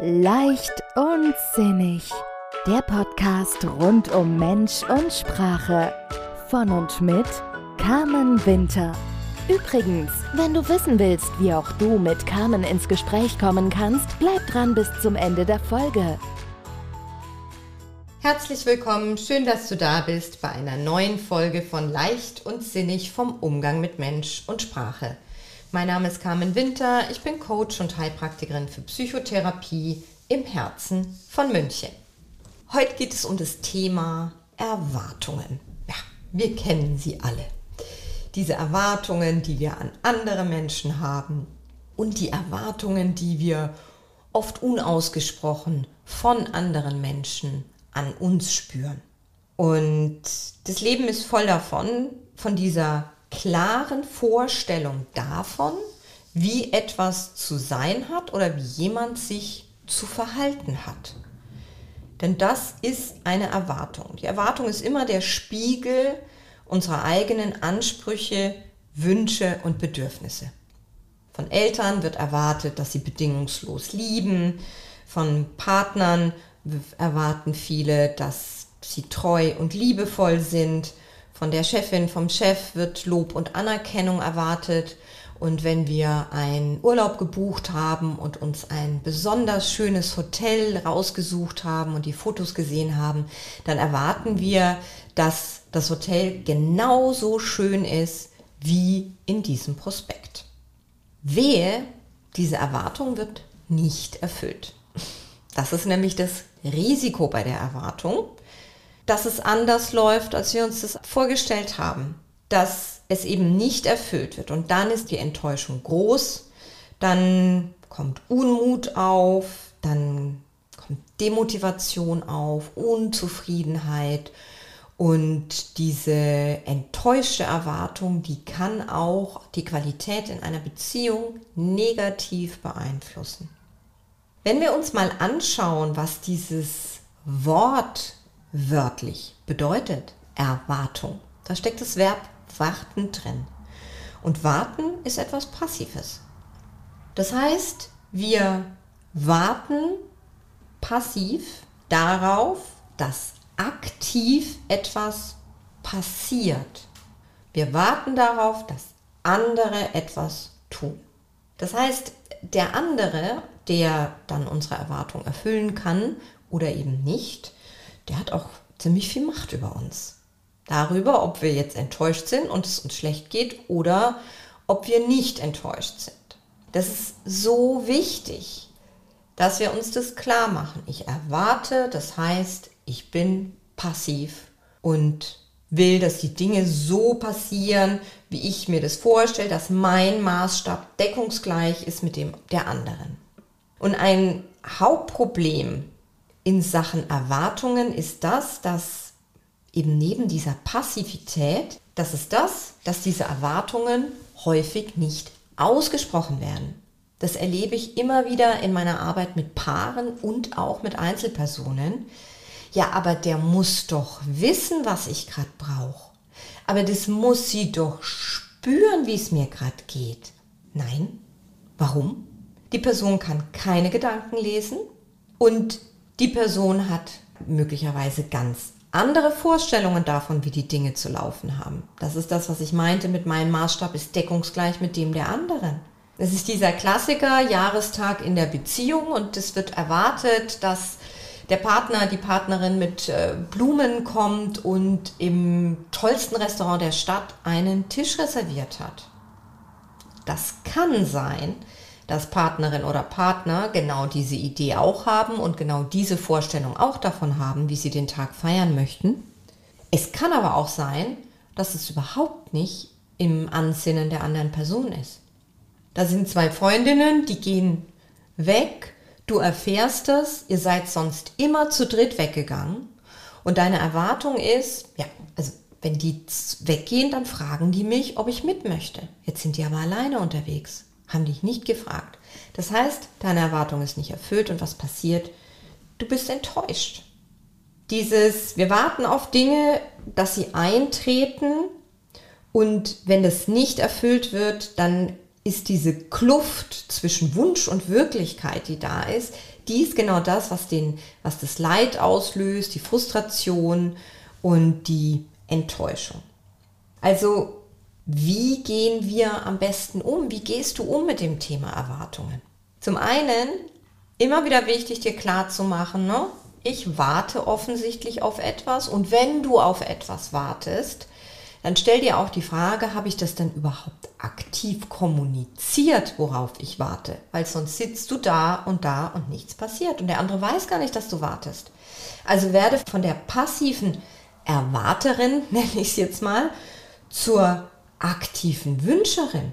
Leicht und sinnig. Der Podcast rund um Mensch und Sprache. Von und mit Carmen Winter. Übrigens, wenn du wissen willst, wie auch du mit Carmen ins Gespräch kommen kannst, bleib dran bis zum Ende der Folge. Herzlich willkommen, schön, dass du da bist bei einer neuen Folge von Leicht und Sinnig vom Umgang mit Mensch und Sprache. Mein Name ist Carmen Winter, ich bin Coach und Heilpraktikerin für Psychotherapie im Herzen von München. Heute geht es um das Thema Erwartungen. Ja, wir kennen sie alle. Diese Erwartungen, die wir an andere Menschen haben und die Erwartungen, die wir oft unausgesprochen von anderen Menschen an uns spüren. Und das Leben ist voll davon, von dieser klaren Vorstellung davon, wie etwas zu sein hat oder wie jemand sich zu verhalten hat. Denn das ist eine Erwartung. Die Erwartung ist immer der Spiegel unserer eigenen Ansprüche, Wünsche und Bedürfnisse. Von Eltern wird erwartet, dass sie bedingungslos lieben. Von Partnern erwarten viele, dass sie treu und liebevoll sind. Von der Chefin, vom Chef wird Lob und Anerkennung erwartet. Und wenn wir einen Urlaub gebucht haben und uns ein besonders schönes Hotel rausgesucht haben und die Fotos gesehen haben, dann erwarten wir, dass das Hotel genauso schön ist wie in diesem Prospekt. Wehe, diese Erwartung wird nicht erfüllt. Das ist nämlich das Risiko bei der Erwartung dass es anders läuft, als wir uns das vorgestellt haben. Dass es eben nicht erfüllt wird. Und dann ist die Enttäuschung groß, dann kommt Unmut auf, dann kommt Demotivation auf, Unzufriedenheit. Und diese enttäuschte Erwartung, die kann auch die Qualität in einer Beziehung negativ beeinflussen. Wenn wir uns mal anschauen, was dieses Wort wörtlich bedeutet Erwartung. Da steckt das Verb warten drin. Und warten ist etwas Passives. Das heißt, wir warten passiv darauf, dass aktiv etwas passiert. Wir warten darauf, dass andere etwas tun. Das heißt, der andere, der dann unsere Erwartung erfüllen kann oder eben nicht, der hat auch ziemlich viel Macht über uns. Darüber, ob wir jetzt enttäuscht sind und es uns schlecht geht oder ob wir nicht enttäuscht sind. Das ist so wichtig, dass wir uns das klar machen. Ich erwarte, das heißt, ich bin passiv und will, dass die Dinge so passieren, wie ich mir das vorstelle, dass mein Maßstab deckungsgleich ist mit dem der anderen. Und ein Hauptproblem in Sachen Erwartungen ist das, dass eben neben dieser Passivität, das ist das, dass diese Erwartungen häufig nicht ausgesprochen werden. Das erlebe ich immer wieder in meiner Arbeit mit Paaren und auch mit Einzelpersonen. Ja, aber der muss doch wissen, was ich gerade brauche. Aber das muss sie doch spüren, wie es mir gerade geht. Nein. Warum? Die Person kann keine Gedanken lesen und die Person hat möglicherweise ganz andere Vorstellungen davon, wie die Dinge zu laufen haben. Das ist das, was ich meinte mit meinem Maßstab ist deckungsgleich mit dem der anderen. Es ist dieser Klassiker Jahrestag in der Beziehung und es wird erwartet, dass der Partner, die Partnerin mit äh, Blumen kommt und im tollsten Restaurant der Stadt einen Tisch reserviert hat. Das kann sein, dass Partnerin oder Partner genau diese Idee auch haben und genau diese Vorstellung auch davon haben, wie sie den Tag feiern möchten. Es kann aber auch sein, dass es überhaupt nicht im Ansinnen der anderen Person ist. Da sind zwei Freundinnen, die gehen weg, du erfährst es, ihr seid sonst immer zu dritt weggegangen und deine Erwartung ist, ja, also wenn die weggehen, dann fragen die mich, ob ich mit möchte. Jetzt sind die aber alleine unterwegs haben dich nicht gefragt. Das heißt, deine Erwartung ist nicht erfüllt und was passiert? Du bist enttäuscht. Dieses, wir warten auf Dinge, dass sie eintreten und wenn das nicht erfüllt wird, dann ist diese Kluft zwischen Wunsch und Wirklichkeit, die da ist, die ist genau das, was, den, was das Leid auslöst, die Frustration und die Enttäuschung. Also wie gehen wir am besten um? Wie gehst du um mit dem Thema Erwartungen? Zum einen immer wieder wichtig, dir klar zu machen, ne? ich warte offensichtlich auf etwas und wenn du auf etwas wartest, dann stell dir auch die Frage, habe ich das denn überhaupt aktiv kommuniziert, worauf ich warte? Weil sonst sitzt du da und da und nichts passiert und der andere weiß gar nicht, dass du wartest. Also werde von der passiven Erwarterin, nenne ich es jetzt mal, zur aktiven Wünscherin.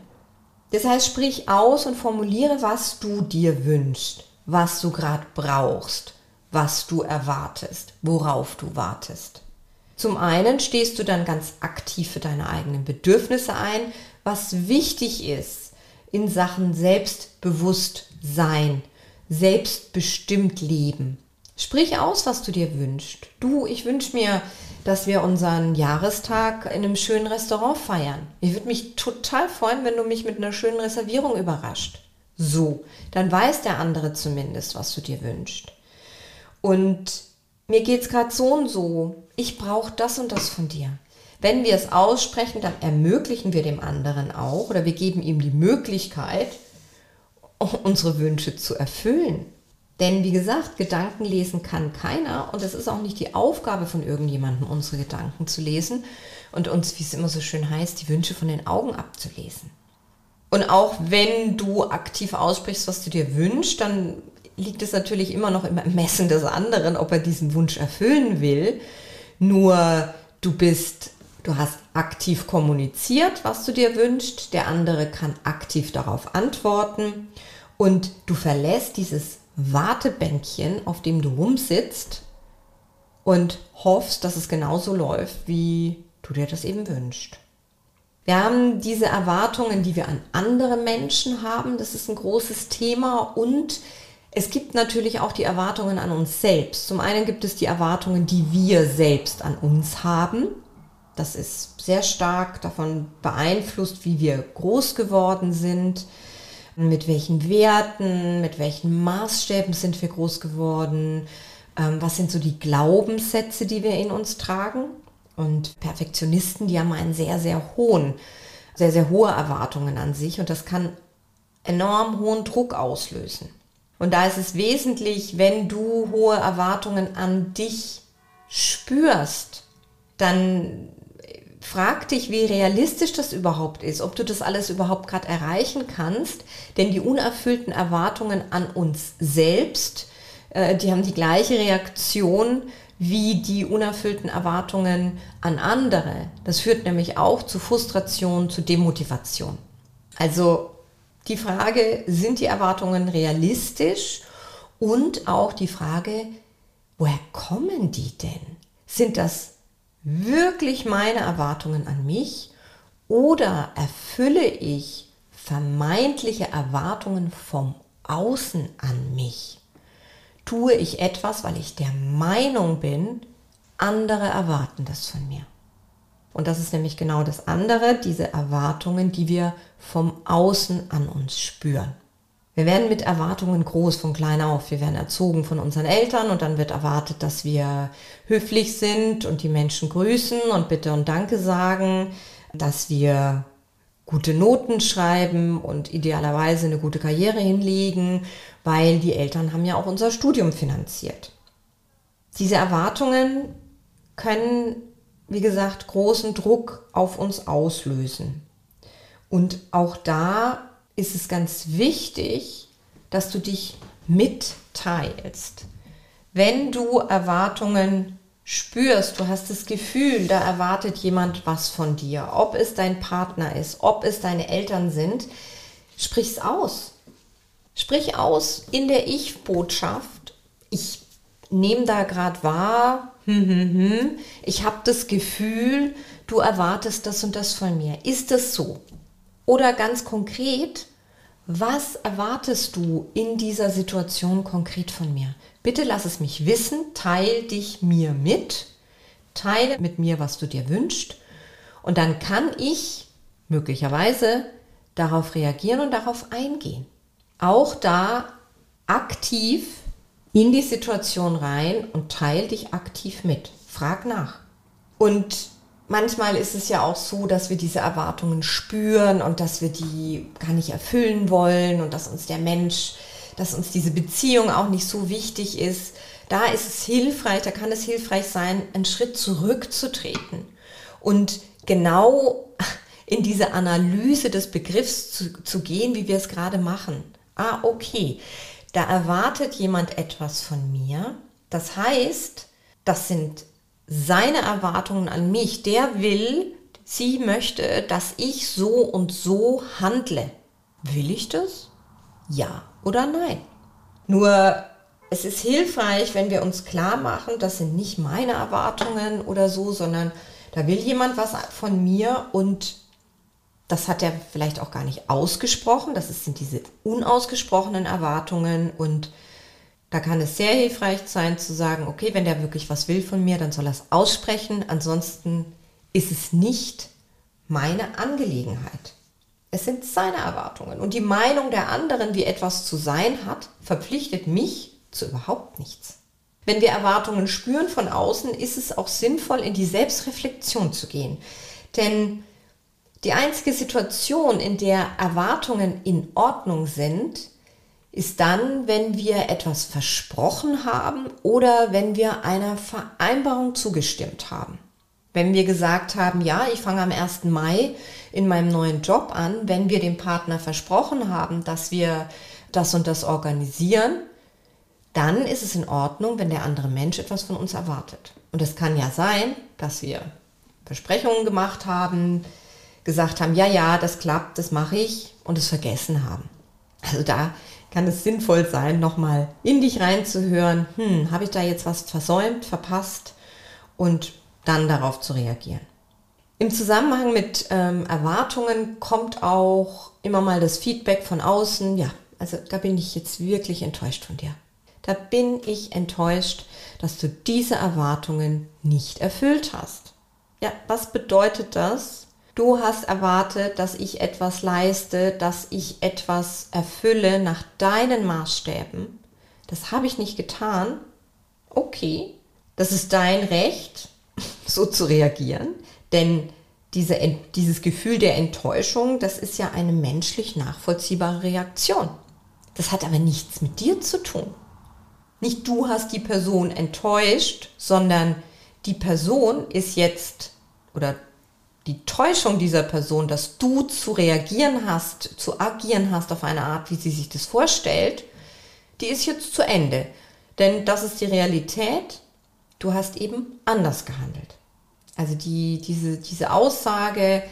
Das heißt, sprich aus und formuliere, was du dir wünschst, was du gerade brauchst, was du erwartest, worauf du wartest. Zum einen stehst du dann ganz aktiv für deine eigenen Bedürfnisse ein, was wichtig ist in Sachen Selbstbewusstsein, selbstbestimmt leben. Sprich aus, was du dir wünschst. Du, ich wünsche mir, dass wir unseren Jahrestag in einem schönen Restaurant feiern. Ich würde mich total freuen, wenn du mich mit einer schönen Reservierung überrascht. So, dann weiß der andere zumindest, was du dir wünschst. Und mir geht es gerade so und so. Ich brauche das und das von dir. Wenn wir es aussprechen, dann ermöglichen wir dem anderen auch oder wir geben ihm die Möglichkeit, unsere Wünsche zu erfüllen. Denn wie gesagt, Gedanken lesen kann keiner und es ist auch nicht die Aufgabe von irgendjemandem, unsere Gedanken zu lesen und uns, wie es immer so schön heißt, die Wünsche von den Augen abzulesen. Und auch wenn du aktiv aussprichst, was du dir wünschst, dann liegt es natürlich immer noch im Ermessen des anderen, ob er diesen Wunsch erfüllen will. Nur du bist, du hast aktiv kommuniziert, was du dir wünschst, der andere kann aktiv darauf antworten und du verlässt dieses Wartebänkchen, auf dem du rumsitzt und hoffst, dass es genauso läuft, wie du dir das eben wünschst. Wir haben diese Erwartungen, die wir an andere Menschen haben, das ist ein großes Thema und es gibt natürlich auch die Erwartungen an uns selbst. Zum einen gibt es die Erwartungen, die wir selbst an uns haben. Das ist sehr stark davon beeinflusst, wie wir groß geworden sind, mit welchen Werten, mit welchen Maßstäben sind wir groß geworden, ähm, was sind so die Glaubenssätze, die wir in uns tragen. Und Perfektionisten, die haben einen sehr, sehr hohen, sehr, sehr hohe Erwartungen an sich und das kann enorm hohen Druck auslösen. Und da ist es wesentlich, wenn du hohe Erwartungen an dich spürst, dann frag dich, wie realistisch das überhaupt ist, ob du das alles überhaupt gerade erreichen kannst. Denn die unerfüllten Erwartungen an uns selbst, äh, die haben die gleiche Reaktion wie die unerfüllten Erwartungen an andere. Das führt nämlich auch zu Frustration, zu Demotivation. Also die Frage, sind die Erwartungen realistisch? Und auch die Frage, woher kommen die denn? Sind das wirklich meine Erwartungen an mich oder erfülle ich vermeintliche Erwartungen vom Außen an mich? Tue ich etwas, weil ich der Meinung bin, andere erwarten das von mir? Und das ist nämlich genau das andere, diese Erwartungen, die wir vom Außen an uns spüren. Wir werden mit Erwartungen groß von klein auf. Wir werden erzogen von unseren Eltern und dann wird erwartet, dass wir höflich sind und die Menschen grüßen und bitte und danke sagen, dass wir gute Noten schreiben und idealerweise eine gute Karriere hinlegen, weil die Eltern haben ja auch unser Studium finanziert. Diese Erwartungen können wie gesagt, großen Druck auf uns auslösen. Und auch da ist es ganz wichtig, dass du dich mitteilst. Wenn du Erwartungen spürst, du hast das Gefühl, da erwartet jemand was von dir, ob es dein Partner ist, ob es deine Eltern sind, sprich's aus. Sprich aus in der Ich-Botschaft. Ich nehme da gerade wahr, hm, hm, hm. ich habe das Gefühl, du erwartest das und das von mir. Ist das so? Oder ganz konkret, was erwartest du in dieser Situation konkret von mir? Bitte lass es mich wissen, teile dich mir mit, teile mit mir, was du dir wünschst und dann kann ich möglicherweise darauf reagieren und darauf eingehen. Auch da aktiv in die Situation rein und teil dich aktiv mit. Frag nach. Und manchmal ist es ja auch so, dass wir diese Erwartungen spüren und dass wir die gar nicht erfüllen wollen und dass uns der Mensch, dass uns diese Beziehung auch nicht so wichtig ist. Da ist es hilfreich, da kann es hilfreich sein, einen Schritt zurückzutreten und genau in diese Analyse des Begriffs zu, zu gehen, wie wir es gerade machen. Ah, okay, da erwartet jemand etwas von mir. Das heißt, das sind seine Erwartungen an mich. Der will, sie möchte, dass ich so und so handle. Will ich das? Ja oder nein? Nur es ist hilfreich, wenn wir uns klar machen, das sind nicht meine Erwartungen oder so, sondern da will jemand was von mir und das hat er vielleicht auch gar nicht ausgesprochen. Das sind diese unausgesprochenen Erwartungen und da kann es sehr hilfreich sein zu sagen, okay, wenn der wirklich was will von mir, dann soll er es aussprechen. Ansonsten ist es nicht meine Angelegenheit. Es sind seine Erwartungen. Und die Meinung der anderen, wie etwas zu sein hat, verpflichtet mich zu überhaupt nichts. Wenn wir Erwartungen spüren von außen, ist es auch sinnvoll, in die Selbstreflexion zu gehen. Denn die einzige Situation, in der Erwartungen in Ordnung sind, ist dann, wenn wir etwas versprochen haben oder wenn wir einer Vereinbarung zugestimmt haben. Wenn wir gesagt haben, ja, ich fange am 1. Mai in meinem neuen Job an, wenn wir dem Partner versprochen haben, dass wir das und das organisieren, dann ist es in Ordnung, wenn der andere Mensch etwas von uns erwartet. Und es kann ja sein, dass wir Versprechungen gemacht haben, gesagt haben, ja, ja, das klappt, das mache ich und es vergessen haben. Also da kann es sinnvoll sein, nochmal in dich reinzuhören, hm, habe ich da jetzt was versäumt, verpasst und dann darauf zu reagieren. Im Zusammenhang mit ähm, Erwartungen kommt auch immer mal das Feedback von außen, ja, also da bin ich jetzt wirklich enttäuscht von dir. Da bin ich enttäuscht, dass du diese Erwartungen nicht erfüllt hast. Ja, was bedeutet das? Du hast erwartet, dass ich etwas leiste, dass ich etwas erfülle nach deinen Maßstäben. Das habe ich nicht getan. Okay, das ist dein Recht, so zu reagieren. Denn diese, dieses Gefühl der Enttäuschung, das ist ja eine menschlich nachvollziehbare Reaktion. Das hat aber nichts mit dir zu tun. Nicht du hast die Person enttäuscht, sondern die Person ist jetzt oder die Täuschung dieser Person, dass du zu reagieren hast, zu agieren hast auf eine Art, wie sie sich das vorstellt, die ist jetzt zu Ende. Denn das ist die Realität. Du hast eben anders gehandelt. Also die, diese, diese Aussage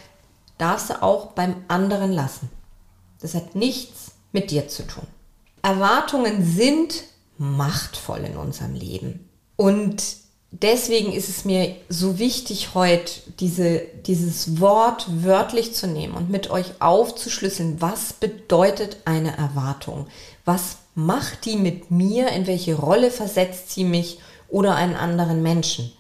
darfst du auch beim anderen lassen. Das hat nichts mit dir zu tun. Erwartungen sind machtvoll in unserem Leben. Und deswegen ist es mir so wichtig, heute diese, dieses Wort wörtlich zu nehmen und mit euch aufzuschlüsseln, was bedeutet eine Erwartung? Was macht die mit mir? In welche Rolle versetzt sie mich oder einen anderen Menschen?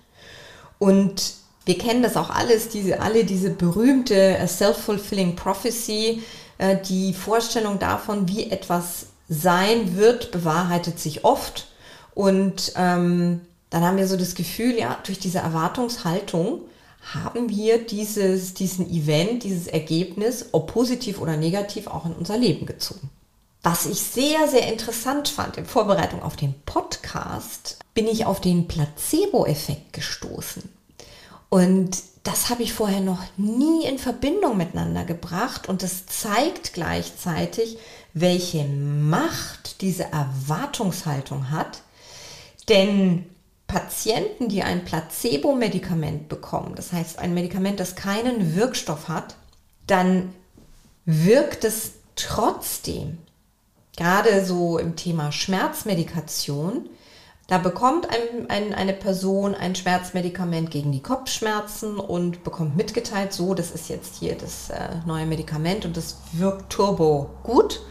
Und wir kennen das auch alles, diese, alle diese berühmte Self-Fulfilling Prophecy, äh, die Vorstellung davon, wie etwas sein wird, bewahrheitet sich oft. Und ähm, dann haben wir so das Gefühl, ja, durch diese Erwartungshaltung haben wir dieses, diesen Event, dieses Ergebnis, ob positiv oder negativ, auch in unser Leben gezogen. Was ich sehr, sehr interessant fand in Vorbereitung auf den Podcast, bin ich auf den Placebo-Effekt gestoßen. Und das habe ich vorher noch nie in Verbindung miteinander gebracht und es zeigt gleichzeitig, welche Macht diese Erwartungshaltung hat. Denn Patienten, die ein Placebo-Medikament bekommen, das heißt ein Medikament, das keinen Wirkstoff hat, dann wirkt es trotzdem, gerade so im Thema Schmerzmedikation, da bekommt ein, ein, eine Person ein Schmerzmedikament gegen die Kopfschmerzen und bekommt mitgeteilt, so, das ist jetzt hier das äh, neue Medikament und das wirkt turbo gut.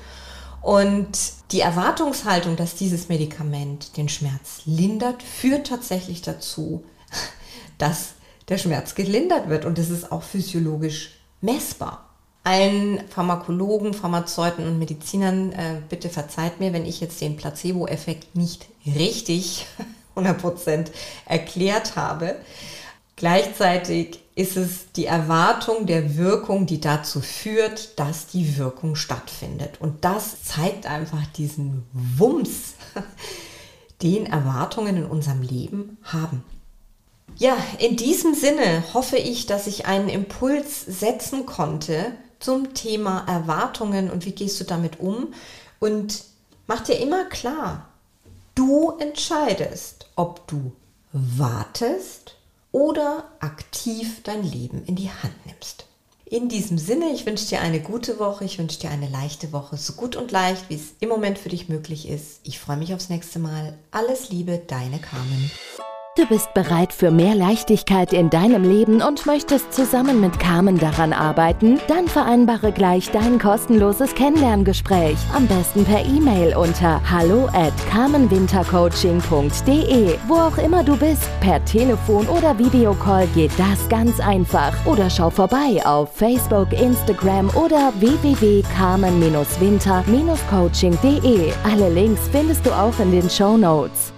Und die Erwartungshaltung, dass dieses Medikament den Schmerz lindert, führt tatsächlich dazu, dass der Schmerz gelindert wird. Und das ist auch physiologisch messbar. allen Pharmakologen, Pharmazeuten und Medizinern, äh, bitte verzeiht mir, wenn ich jetzt den Placebo-Effekt nicht richtig 100% erklärt habe. Gleichzeitig ist es die Erwartung der Wirkung, die dazu führt, dass die Wirkung stattfindet. Und das zeigt einfach diesen Wumms, den Erwartungen in unserem Leben haben. Ja, in diesem Sinne hoffe ich, dass ich einen Impuls setzen konnte zum Thema Erwartungen und wie gehst du damit um. Und mach dir immer klar, du entscheidest, ob du wartest oder aktiv dein Leben in die Hand nimmst. In diesem Sinne, ich wünsche dir eine gute Woche, ich wünsche dir eine leichte Woche, so gut und leicht, wie es im Moment für dich möglich ist. Ich freue mich aufs nächste Mal. Alles Liebe, deine Carmen. Du bist bereit für mehr Leichtigkeit in deinem Leben und möchtest zusammen mit Carmen daran arbeiten? Dann vereinbare gleich dein kostenloses Kennenlerngespräch. Am besten per E-Mail unter hallo at carmenwintercoaching.de. Wo auch immer du bist, per Telefon oder Videocall geht das ganz einfach. Oder schau vorbei auf Facebook, Instagram oder www.carmen-winter-coaching.de. Alle Links findest du auch in den Show Notes.